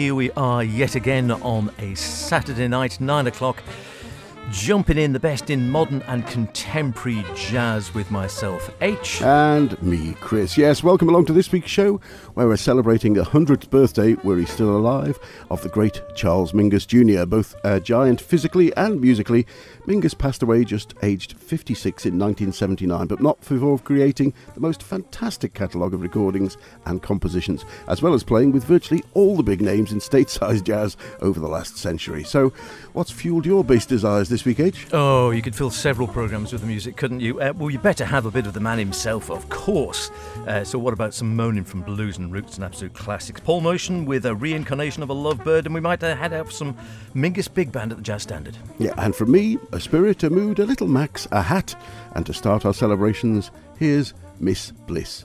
Here we are yet again on a Saturday night, 9 o'clock, jumping in the best in modern and contemporary jazz with myself, H. And me, Chris. Yes, welcome along to this week's show where we're celebrating the 100th birthday, where he's still alive, of the great Charles Mingus Jr., both a giant physically and musically. Mingus passed away just aged 56 in 1979, but not before creating the most fantastic catalogue of recordings and compositions, as well as playing with virtually all the big names in stateside jazz over the last century. So, what's fueled your bass desires this week, H? Oh, you could fill several programmes with the music, couldn't you? Uh, well, you better have a bit of the man himself, of course. Uh, so, what about some moaning from blues and roots and absolute classics? Paul Motian with a reincarnation of a lovebird, and we might uh, head out for some Mingus Big Band at the Jazz Standard. Yeah, and for me, a spirit, a mood, a little Max, a hat, and to start our celebrations, here's Miss Bliss.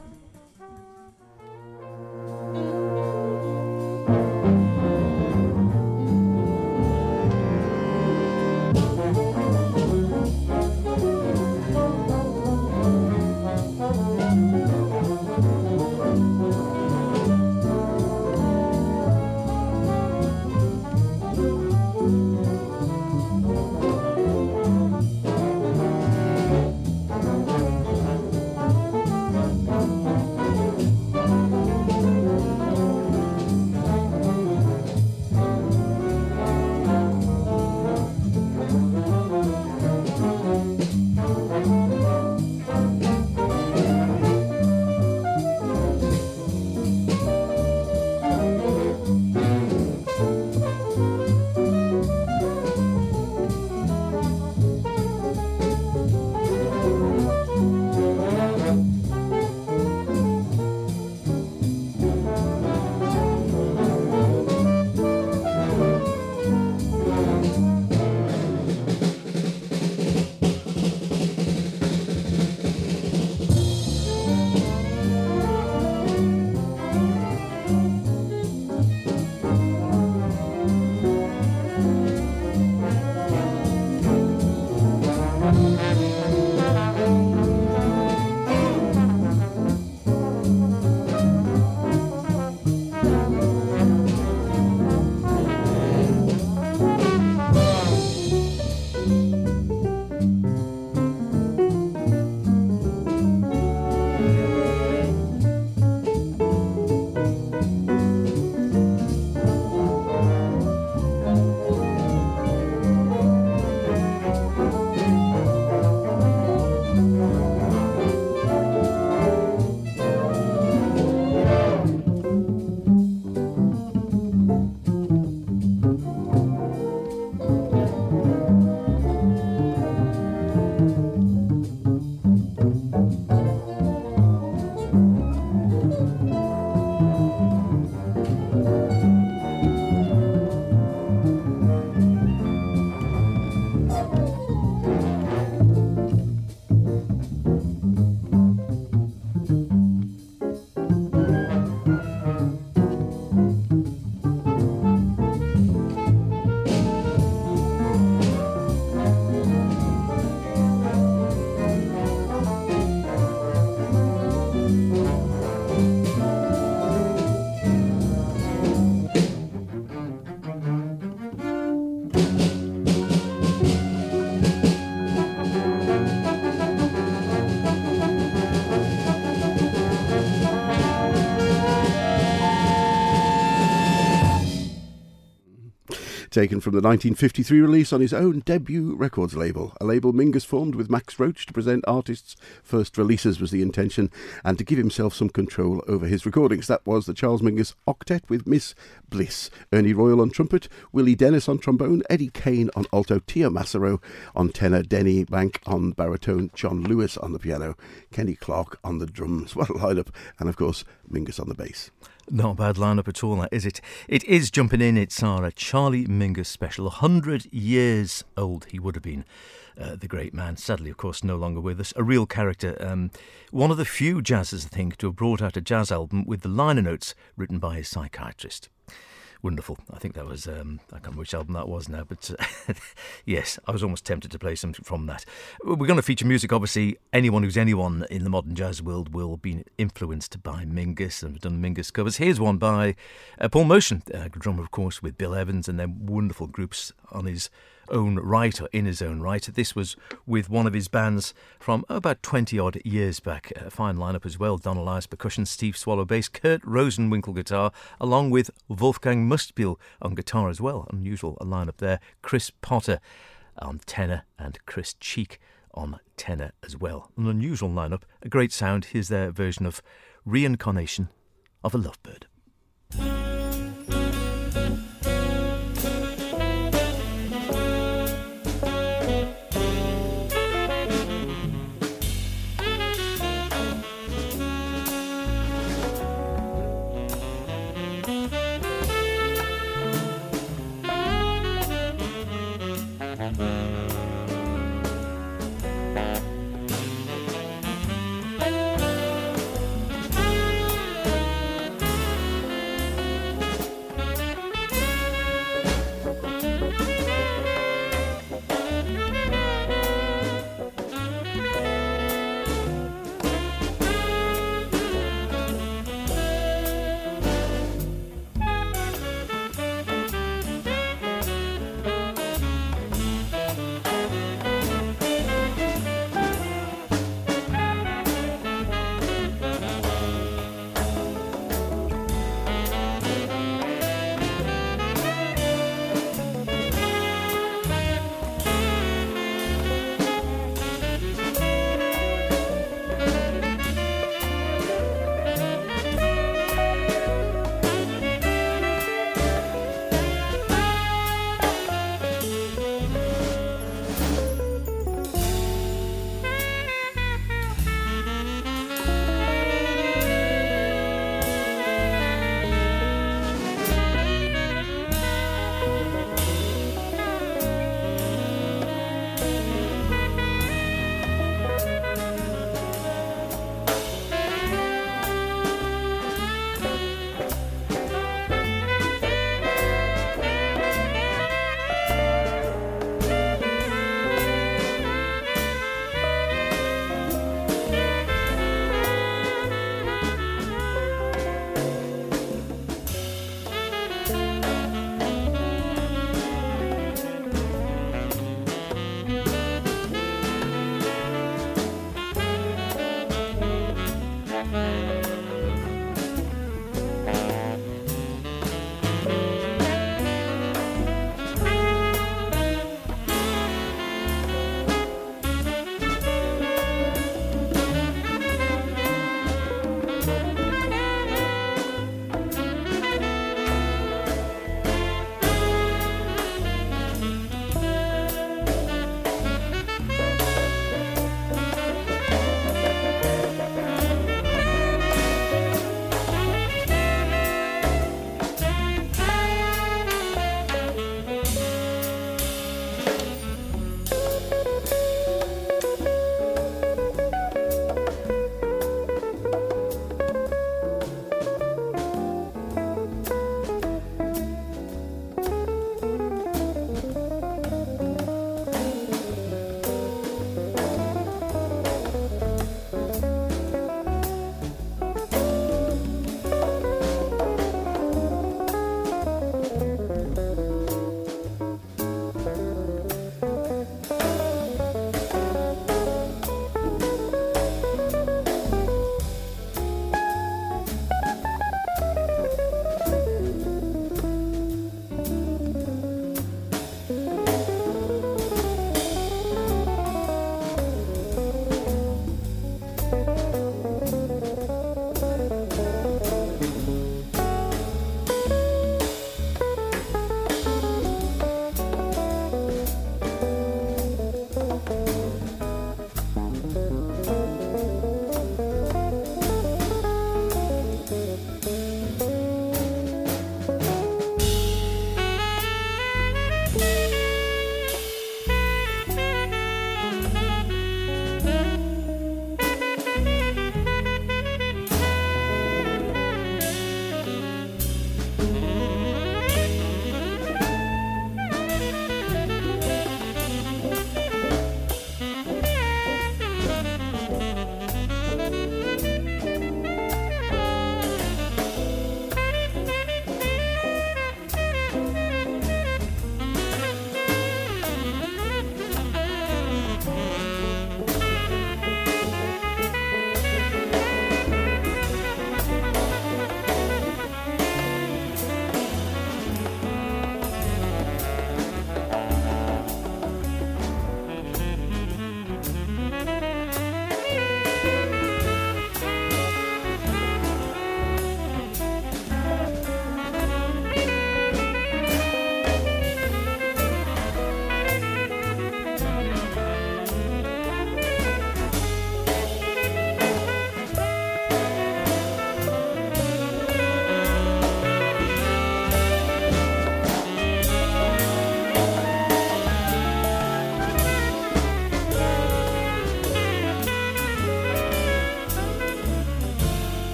Taken from the 1953 release on his own debut records label. A label Mingus formed with Max Roach to present artists' first releases was the intention, and to give himself some control over his recordings. That was the Charles Mingus Octet with Miss Bliss, Ernie Royal on trumpet, Willie Dennis on trombone, Eddie Caine on alto, Teo Macero on tenor, Danny Bank on baritone, John Lewis on the piano, Kenny Clarke on the drums. What a lineup! And of course, Mingus on the bass. Not a bad lineup at all, that is it? It is jumping in. It's our Charlie Mingus special. A hundred years old he would have been. Uh, the great man, sadly, of course, no longer with us. A real character. Um, one of the few jazzers, I think, to have brought out a jazz album with the liner notes written by his psychiatrist wonderful. I think that was, um, I can't remember which album that was now, but uh, yes, I was almost tempted to play something from that. We're going to feature music, obviously. Anyone who's anyone in the modern jazz world will be influenced by Mingus and we've done Mingus covers. Here's one by uh, Paul Motian, uh, drummer, of course, with Bill Evans, and then wonderful groups on his own right or in his own right. This was with one of his bands from about 20 odd years back. A fine lineup as well. Don Alias percussion, Steve Swallow bass, Kurt Rosenwinkel guitar, along with Wolfgang Muthspiel on guitar as well. Unusual lineup there. Chris Potter on tenor and Chris Cheek on tenor as well. An unusual lineup, a great sound. Here's their version of Reincarnation of a Lovebird.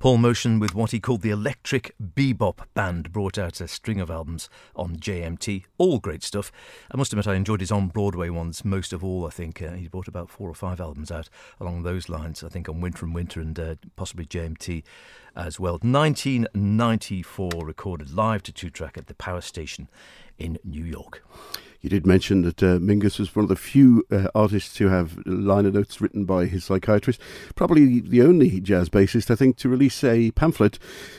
Paul Motian with what he called the Electric Bebop Band brought out a string of albums on JMT. All great stuff. I must admit, I enjoyed his on Broadway ones most of all. I think uh, he brought about four or five albums out along those lines. I think on Winter and Winter and uh, possibly JMT as well. 1994 recorded live to two track at the Power Station in New York. You did mention that uh, Mingus was one of the few uh, artists to have liner notes written by his psychiatrist. Probably the only jazz bassist, I think, to release a pamphlet,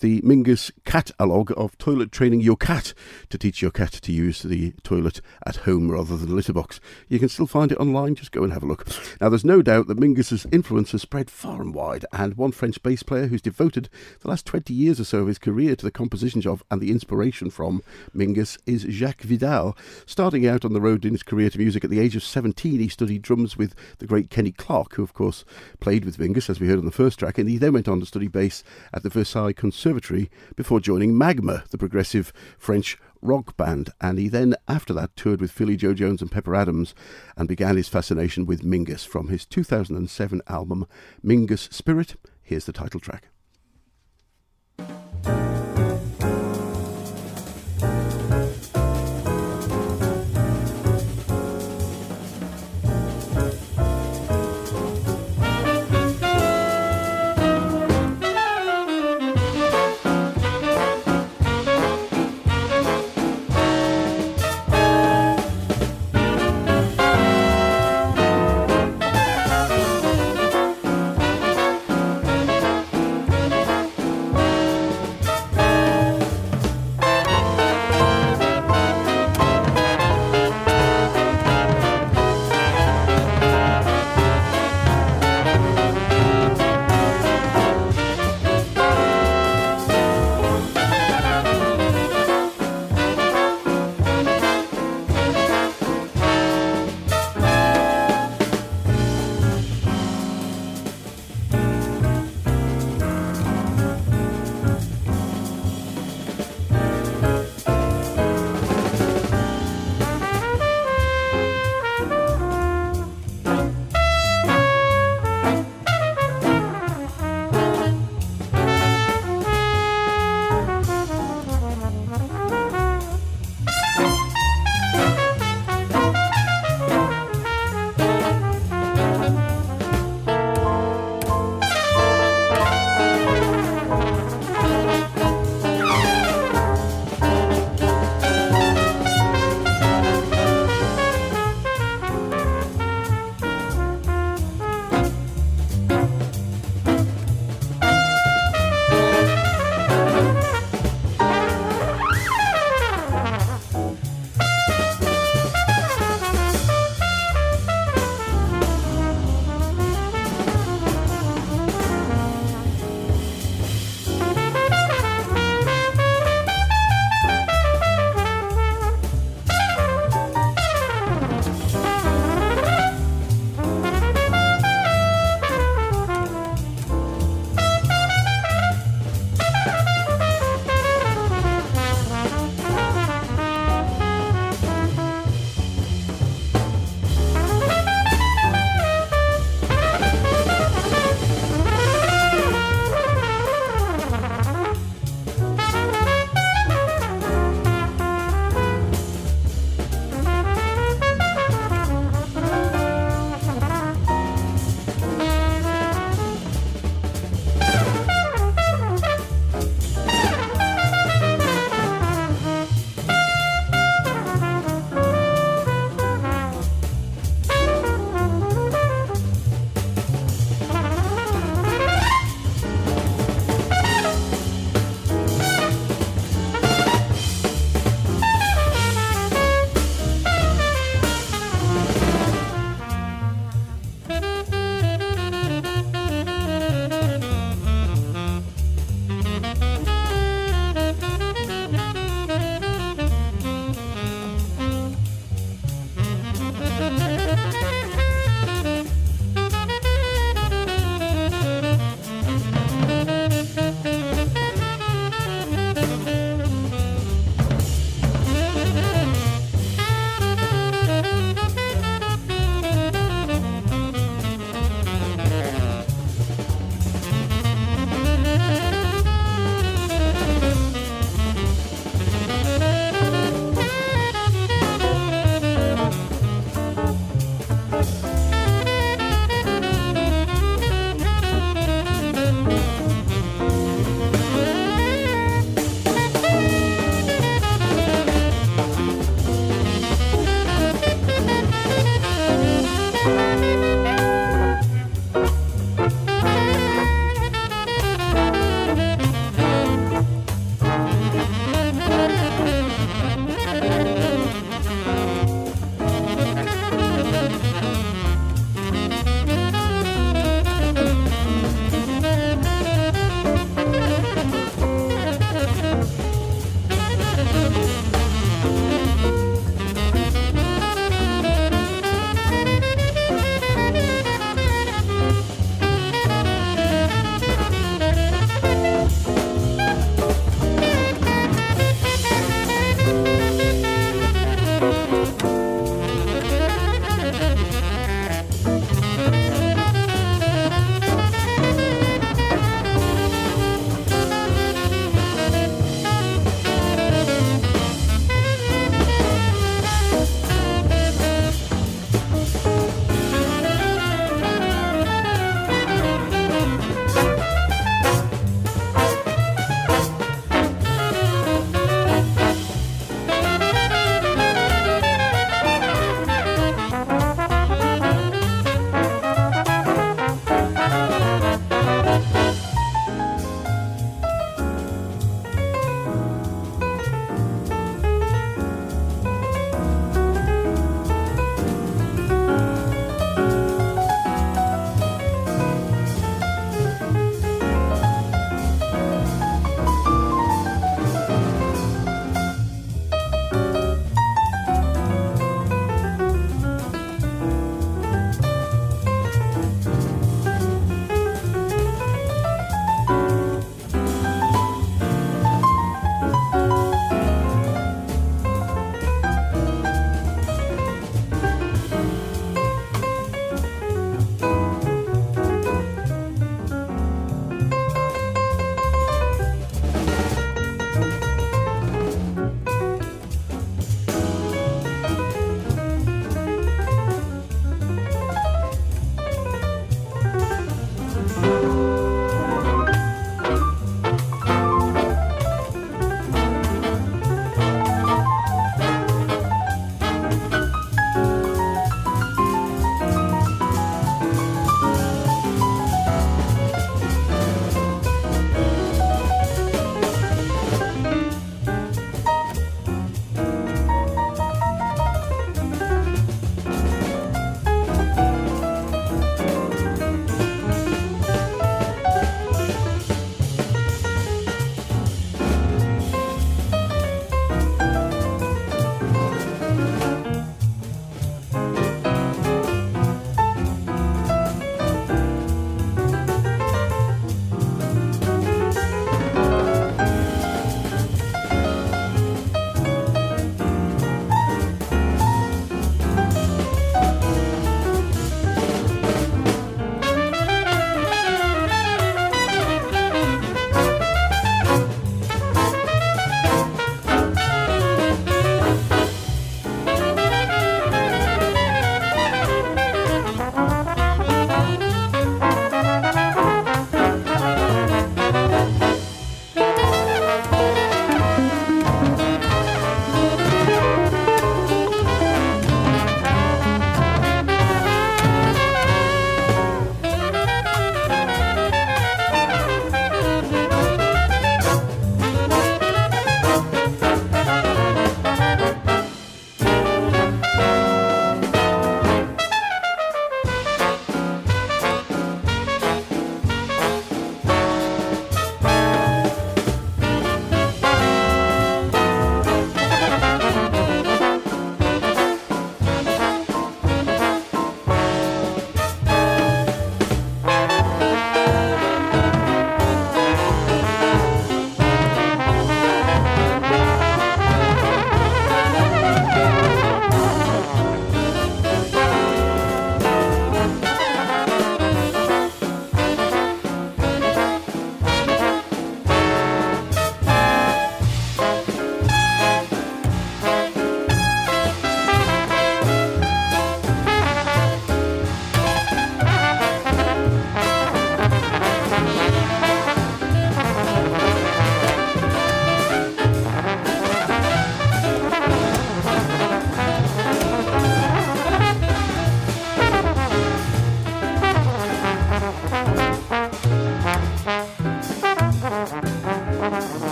the Mingus Catalogue of Toilet Training Your Cat, to teach your cat to use the toilet at home rather than the litter box. You can still find it online, just go and have a look. Now, there's no doubt that Mingus's influence has spread far and wide, and one French bass player who's devoted the last 20 years or so of his career to the compositions of and the inspiration from Mingus is Jacques Vidal. Starting starting out on the road in his career to music at the age of 17, he studied drums with the great Kenny Clarke, who, of course, played with Mingus, as we heard on the first track, and he then went on to study bass at the Versailles Conservatory before joining Magma, the progressive French rock band. And he then, after that, toured with Philly Joe Jones and Pepper Adams and began his fascination with Mingus from his 2007 album, Mingus Spirit. Here's the title track.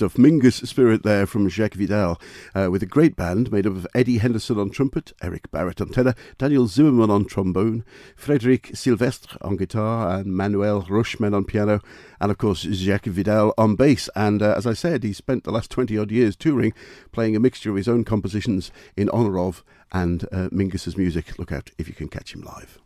Stuff. Mingus Spirit there from Jacques Vidal, uh, with a great band made up of Eddie Henderson on trumpet, Eric Barret on tenor, Daniel Zimmerman on trombone, Frédéric Sylvestre on guitar, and Manuel Rocheman on piano, and of course Jacques Vidal on bass. And uh, as I said, he spent the last 20 odd years touring, playing a mixture of his own compositions in honour of and uh, Mingus's music. Look out if you can catch him live.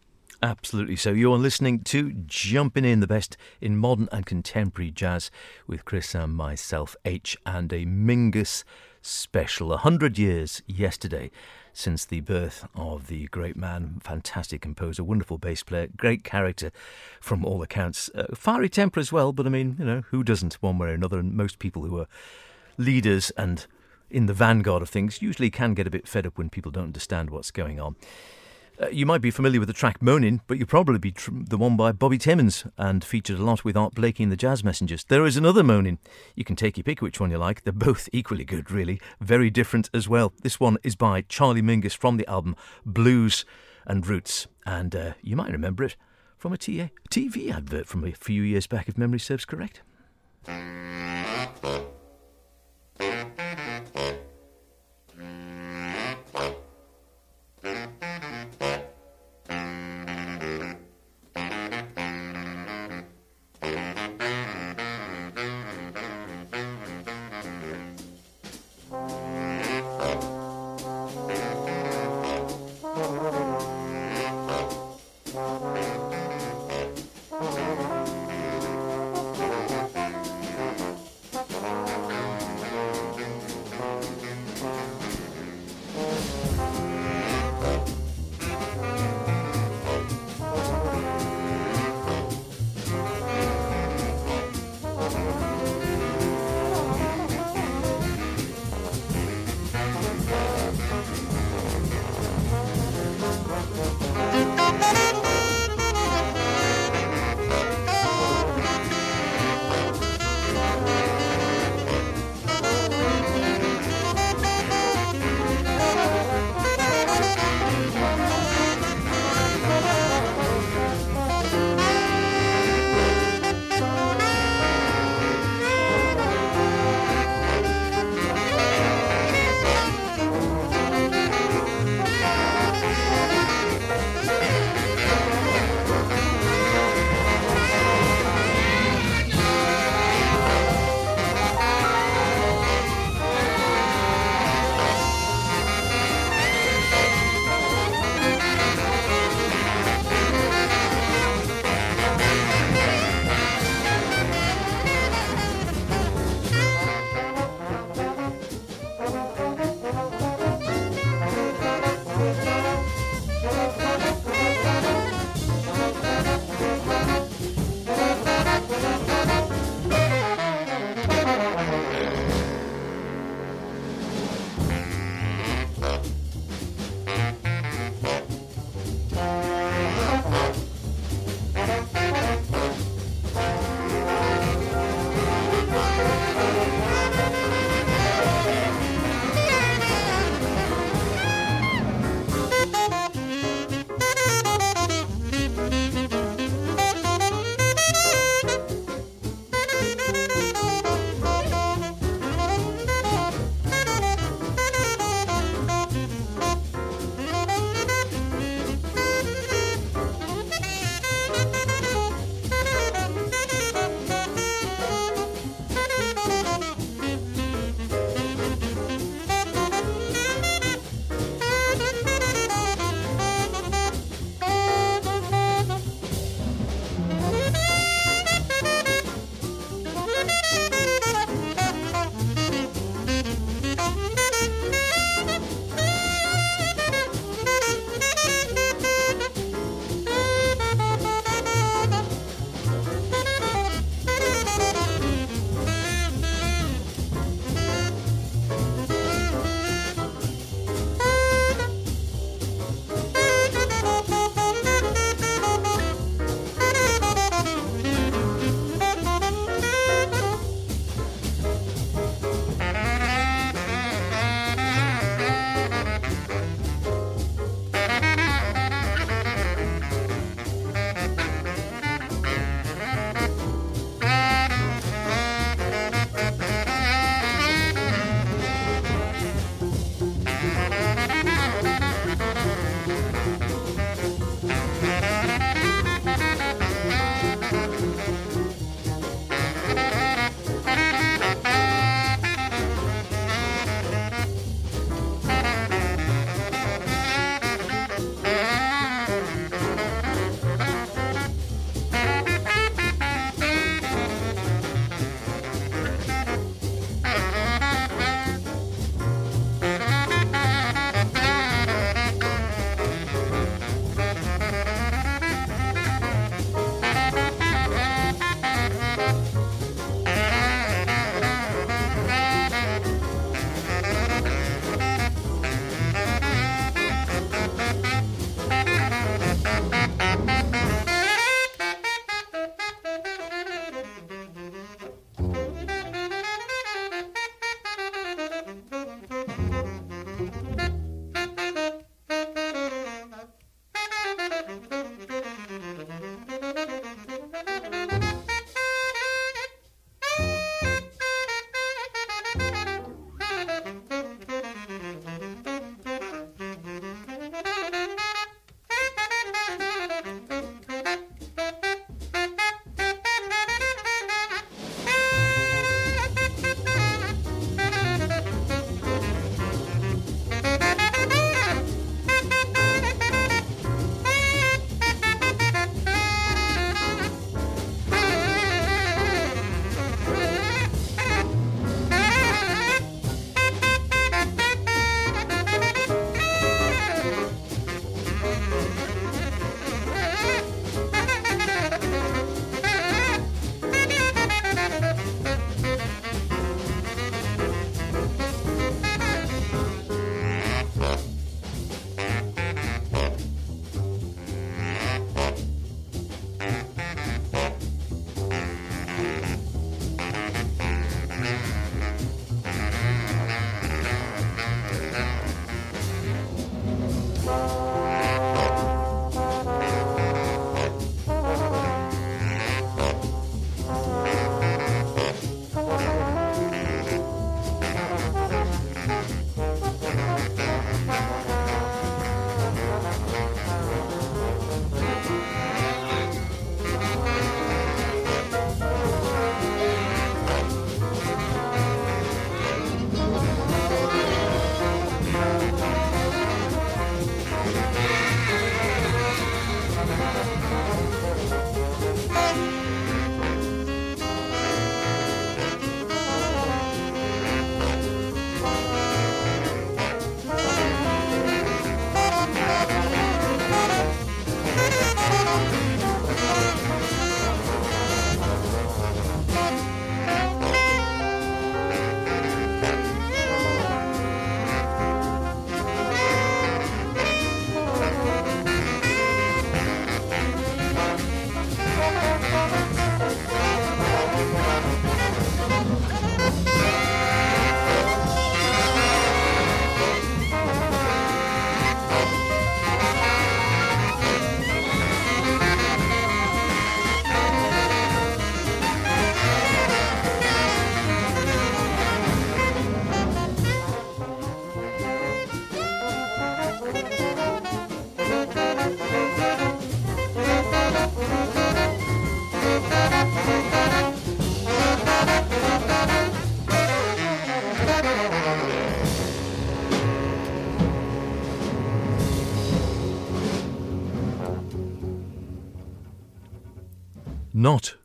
Absolutely. So you're listening to Jumping In, the best in modern and contemporary jazz with Chris and myself, H, and a Mingus special. A hundred years yesterday since the birth of the great man, fantastic composer, wonderful bass player, great character from all accounts. Uh, fiery temper as well, but I mean, you know, who doesn't one way or another? And most people who are leaders and in the vanguard of things usually can get a bit fed up when people don't understand what's going on. Uh, you might be familiar with the track "Moaning," but you'll probably be tr- the one by Bobby Timmons and featured a lot with Art Blakey and the Jazz Messengers. There is another "Moaning." You can take your pick which one you like. They're both equally good, really. Very different as well. This one is by Charlie Mingus from the album Blues and Roots. And uh, you might remember it from a TA- TV advert from a few years back, if memory serves correct.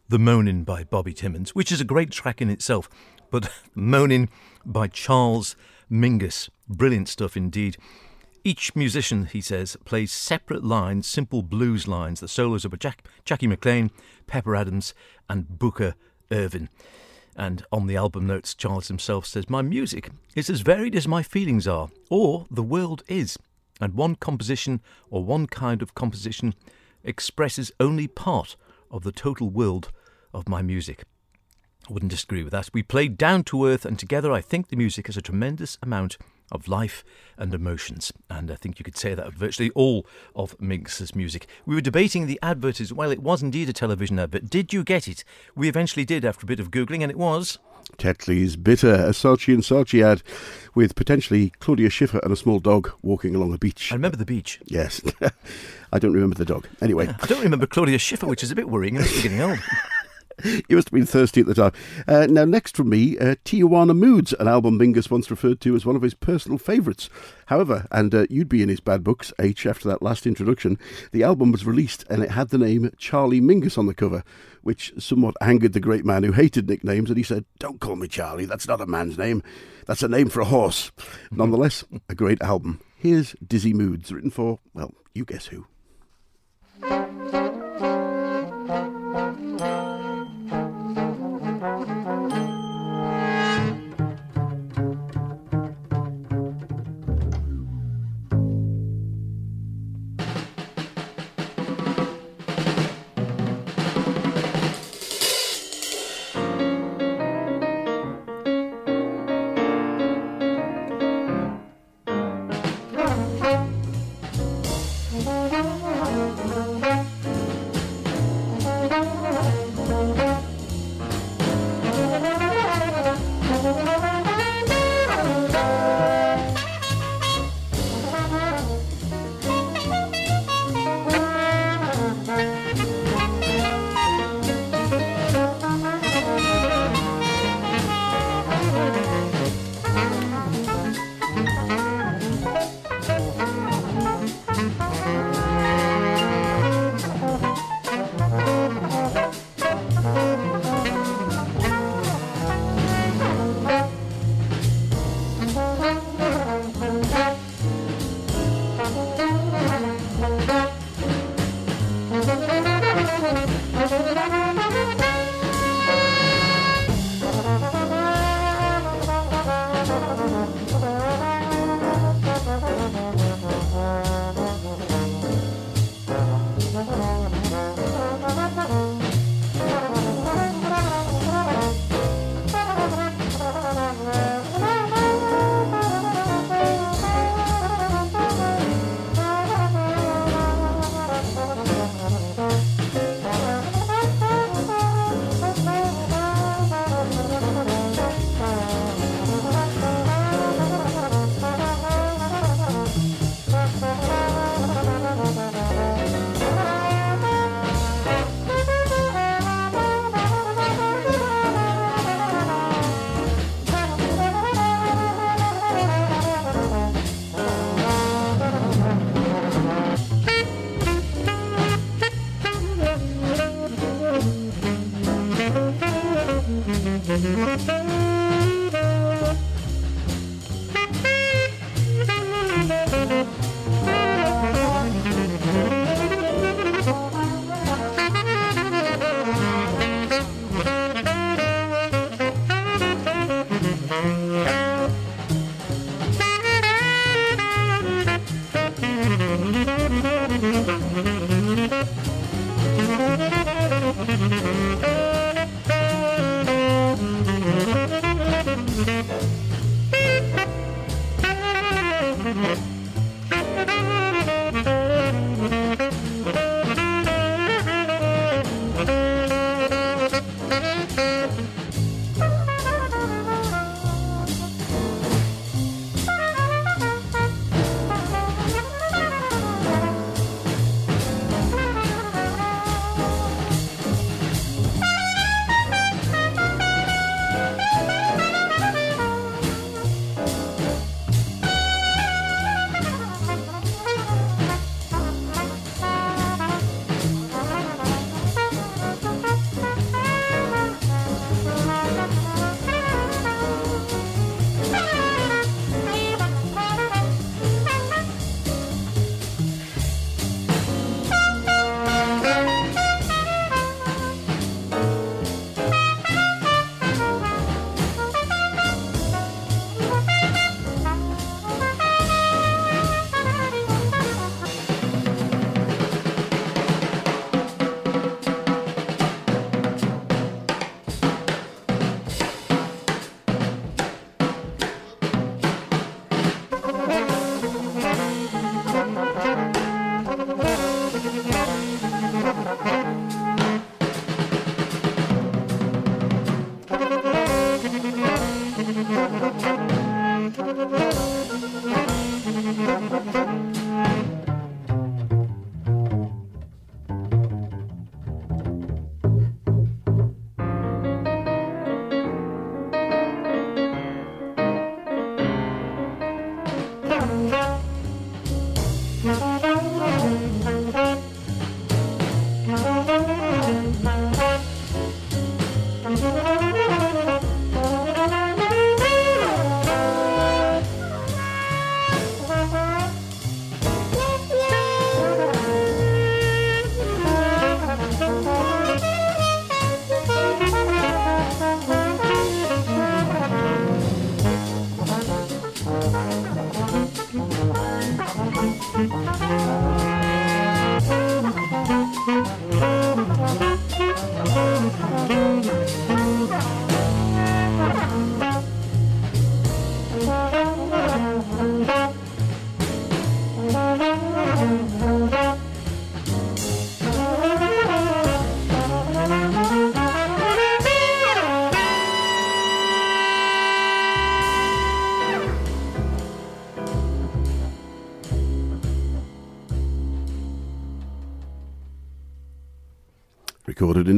The Moaning by Bobby Timmons, which is a great track in itself, but Moaning by Charles Mingus. Brilliant stuff indeed. Each musician, he says, plays separate lines, simple blues lines. The solos are by Jack, Jackie McLean, Pepper Adams, and Booker Ervin. And on the album notes, Charles himself says, My music is as varied as my feelings are, or the world is. And one composition or one kind of composition expresses only part of the total world of my music. I wouldn't disagree with that. We played down to earth, and together I think the music has a tremendous amount of life and emotions. And I think you could say that of virtually all of Mingus's music. We were debating the advert as well. It was indeed a television advert. But did you get it? We eventually did after a bit of Googling, and it was. Tetley's Bitter, a Saatchi and Saatchi ad with potentially Claudia Schiffer and a small dog walking along a beach. I remember the beach. Yes. I don't remember the dog. Anyway. I don't remember Claudia Schiffer, which is a bit worrying. It's getting old. you must have been thirsty at the time. Uh, now, next from me, uh, Tijuana Moods, an album Mingus once referred to as one of his personal favourites. However, and uh, you'd be in his bad books, H, after that last introduction, the album was released and it had the name Charlie Mingus on the cover, which somewhat angered the great man who hated nicknames, and he said, Don't call me Charlie, that's not a man's name, that's a name for a horse. Nonetheless, a great album. Here's Dizzy Moods, written for, well, you guess who. Mm-hmm.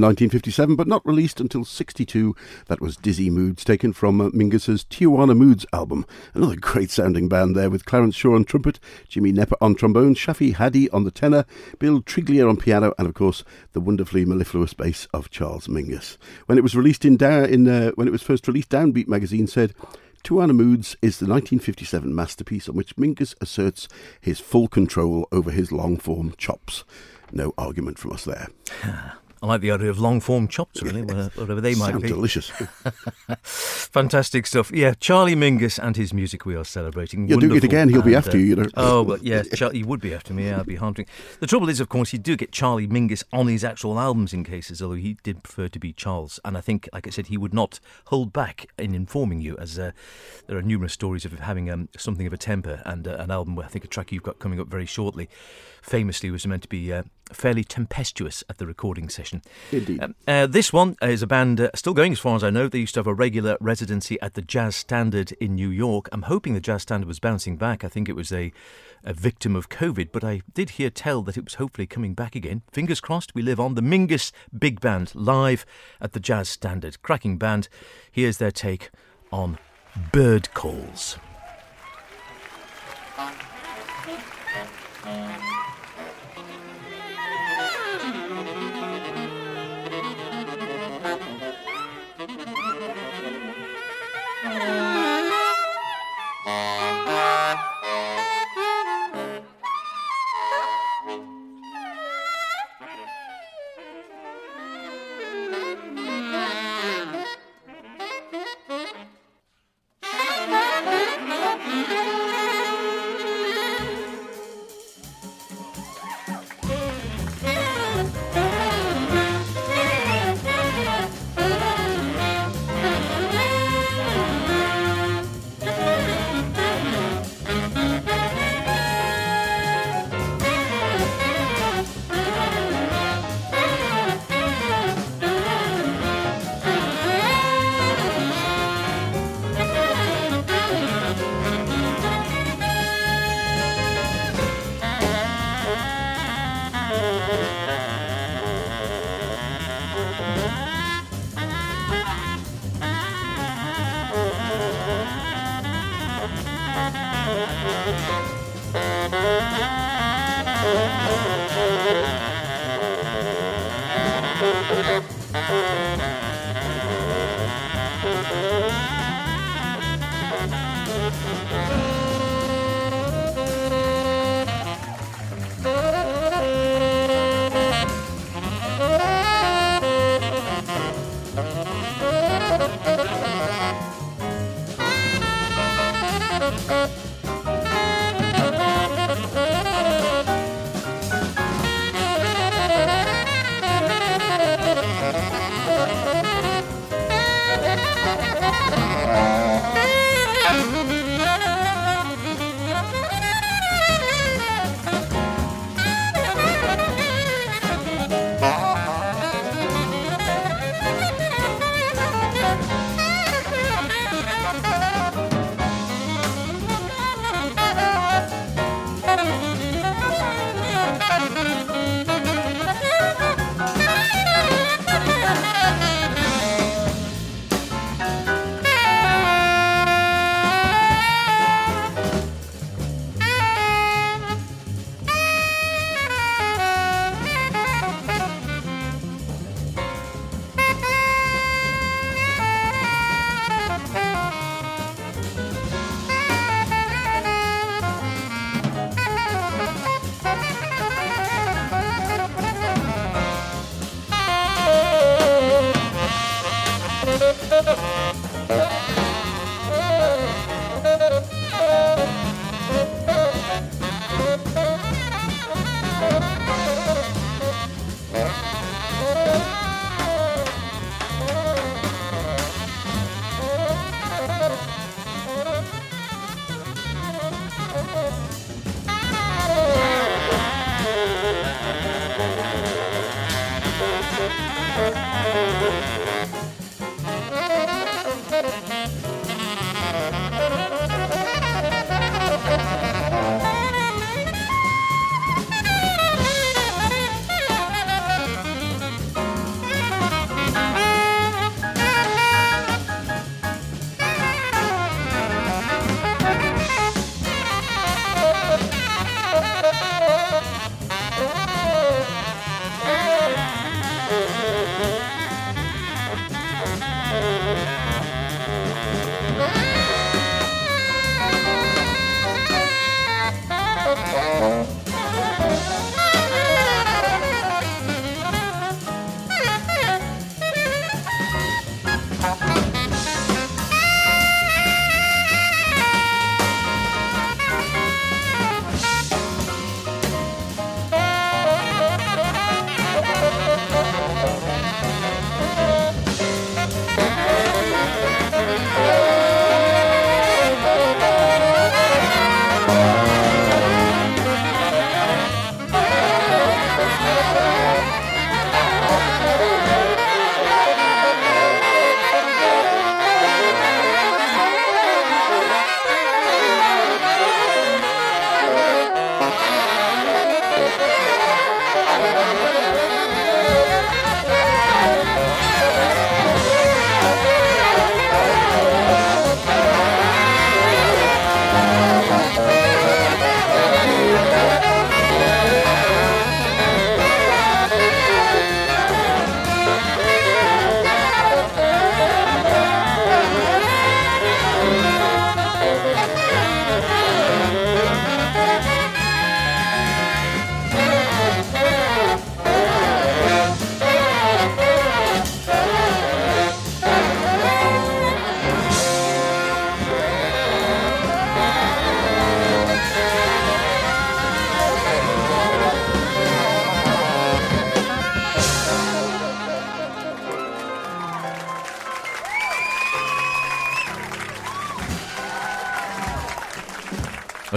1957 but not released until 62, that was Dizzy Moods, taken from uh, Mingus's Tijuana Moods album. Another great sounding band there with Clarence Shaw on trumpet, Jimmy Knepper on trombone, Shafi Hadi on the tenor, Bill Triglia on piano, and of course the wonderfully mellifluous bass of Charles Mingus. When it was released in, da- in uh, when it was first released, Downbeat magazine said. Tijuana Moods is the 1957 masterpiece on which Mingus asserts his full control over his long form chops. No argument from us there. I like the idea of long form chops, really, whatever they might Sound be. delicious. Fantastic stuff. Yeah, Charlie Mingus and his music we are celebrating. You're doing it again, he'll be And, after you, you know. Oh, well, yeah, Char- he would be after me. Yeah, I'd be haunting. The trouble is, of course, you do get Charlie Mingus on his actual albums in cases, although he did prefer to be Charles. And I think, like I said, he would not hold back in informing you, as uh, there are numerous stories of having um, something of a temper. And uh, an album, where I think a track you've got coming up very shortly, famously was meant to be uh, fairly tempestuous at the recording session. Indeed. Um, uh, this one is a band uh, still going, as far as I know. They used to have a regular residency at the Jazz Standard in New York. I'm hoping the Jazz Standard was bouncing back. I think it was a, a victim of COVID, but I did hear tell that it was hopefully coming back again. Fingers crossed, we live on. The Mingus Big Band live at the Jazz Standard. Cracking band. Here's their take on Bird Calls.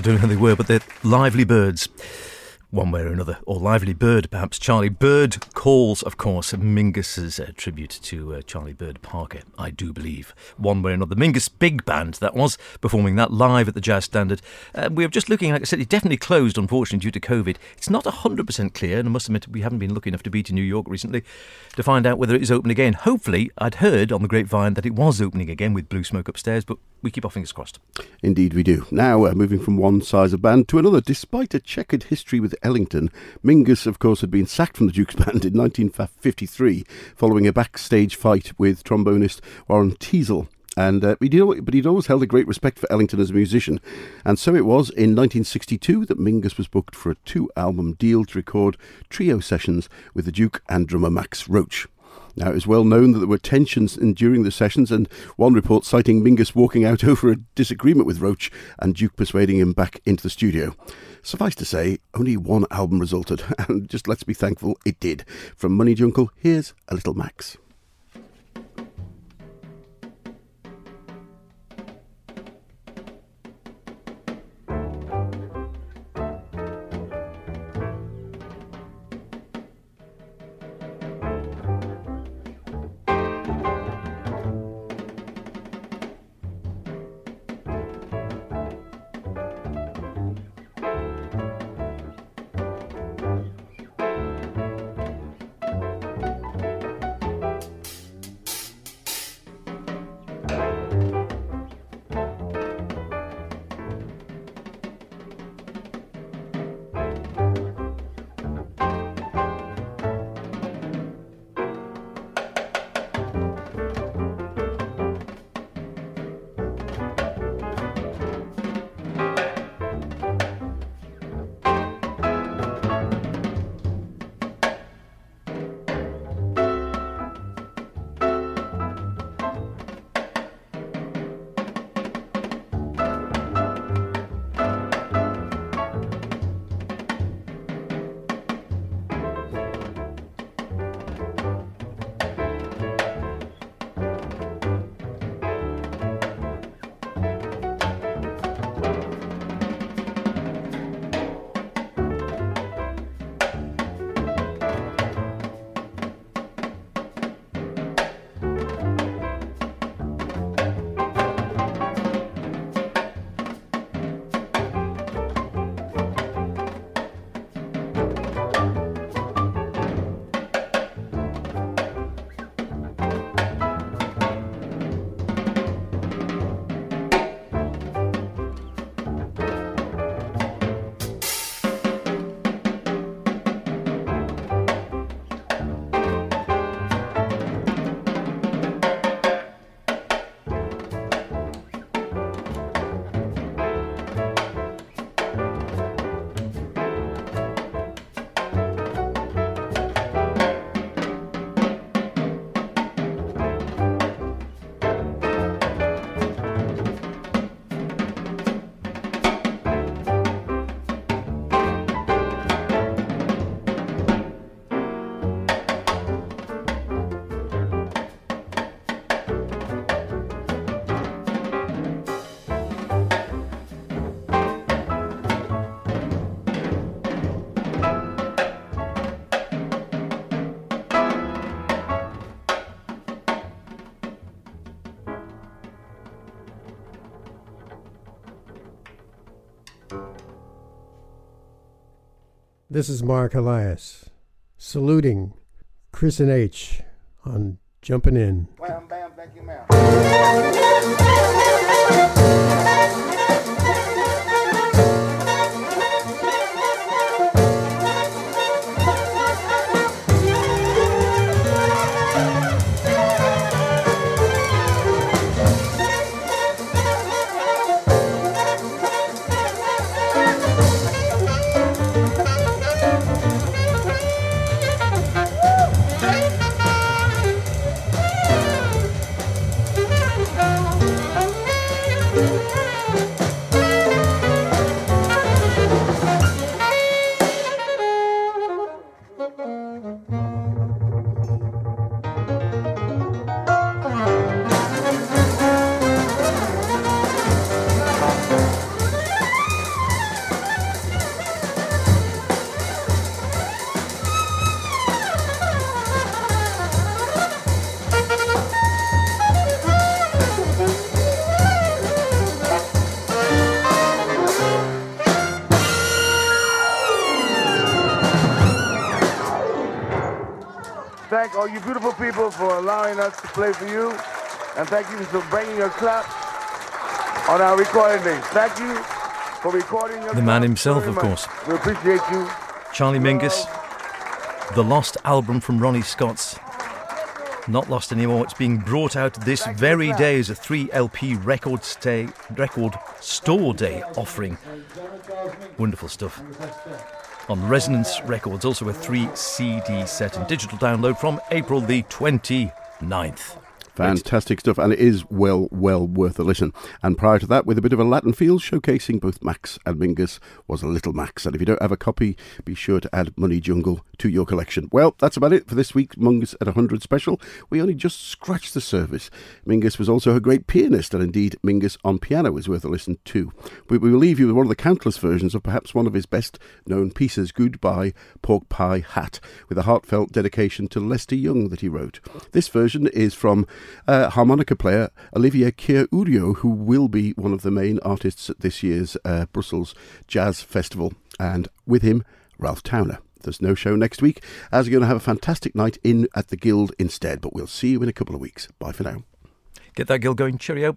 Don't know who they were, but they're lively birds. One way or another, or Lively Bird, perhaps Charlie Bird calls, of course, Mingus's uh, tribute to uh, Charlie Bird Parker, I do believe, one way or another. Mingus Big Band, that was, performing that live at the Jazz Standard. Uh, we are just looking, like I said, it definitely closed, unfortunately, due to COVID. It's not 100% clear, and I must admit, we haven't been lucky enough to be to New York recently to find out whether it is open again. Hopefully, I'd heard on the grapevine that it was opening again with Blue Smoke upstairs, but we keep our fingers crossed. Indeed, we do. Now, uh, moving from one size of band to another, despite a checkered history with Ellington, Mingus, of course, had been sacked from the Duke's band in 1953 following a backstage fight with trombonist Juan Tizol. And uh, did, but he'd always held a great respect for Ellington as a musician, and so it was in 1962 that Mingus was booked for a two-album deal to record trio sessions with the Duke and drummer Max Roach. Now, it is well known that there were tensions in, during the sessions, and one report citing Mingus walking out over a disagreement with Roach and Duke persuading him back into the studio. Suffice to say, only one album resulted, and just let's be thankful it did. From Money Jungle, here's a little Max. This is Mark Elias saluting Chris and H on Jumping In. Bam, thank Música play for you. And thank you for bringing your clap on our recording day. Thank you for recording your The man himself, of course. We appreciate you. Charlie Mingus, the lost album from Ronnie Scott's. Not lost anymore. It's being brought out this very day as a 3 LP record stay record store day offering. Wonderful stuff. On Resonance Records, also a 3 CD set and digital download from April the 29th. Fantastic stuff, and it is well, well worth a listen. And prior to that, with a bit of a Latin feel, showcasing both Max and Mingus, was a Little Max. And if you don't have a copy, be sure to add Money Jungle to your collection. Well, that's about it for this week's Mingus at 100 special. We only just scratched the surface. Mingus was also a great pianist, and indeed, Mingus on piano is worth a listen too. We, we will leave you with one of the countless versions of perhaps one of his best known pieces, Goodbye Pork Pie Hat, with a heartfelt dedication to Lester Young that he wrote. This version is from uh, harmonica player Olivier Ker Ourio, who will be one of the main artists at this year's uh, Brussels Jazz Festival, and with him, Ralph Towner. There's no show next week, as we're going to have a fantastic night in at the Guild instead, but we'll see you in a couple of weeks. Bye for now. Get that Guild going. Cheerio.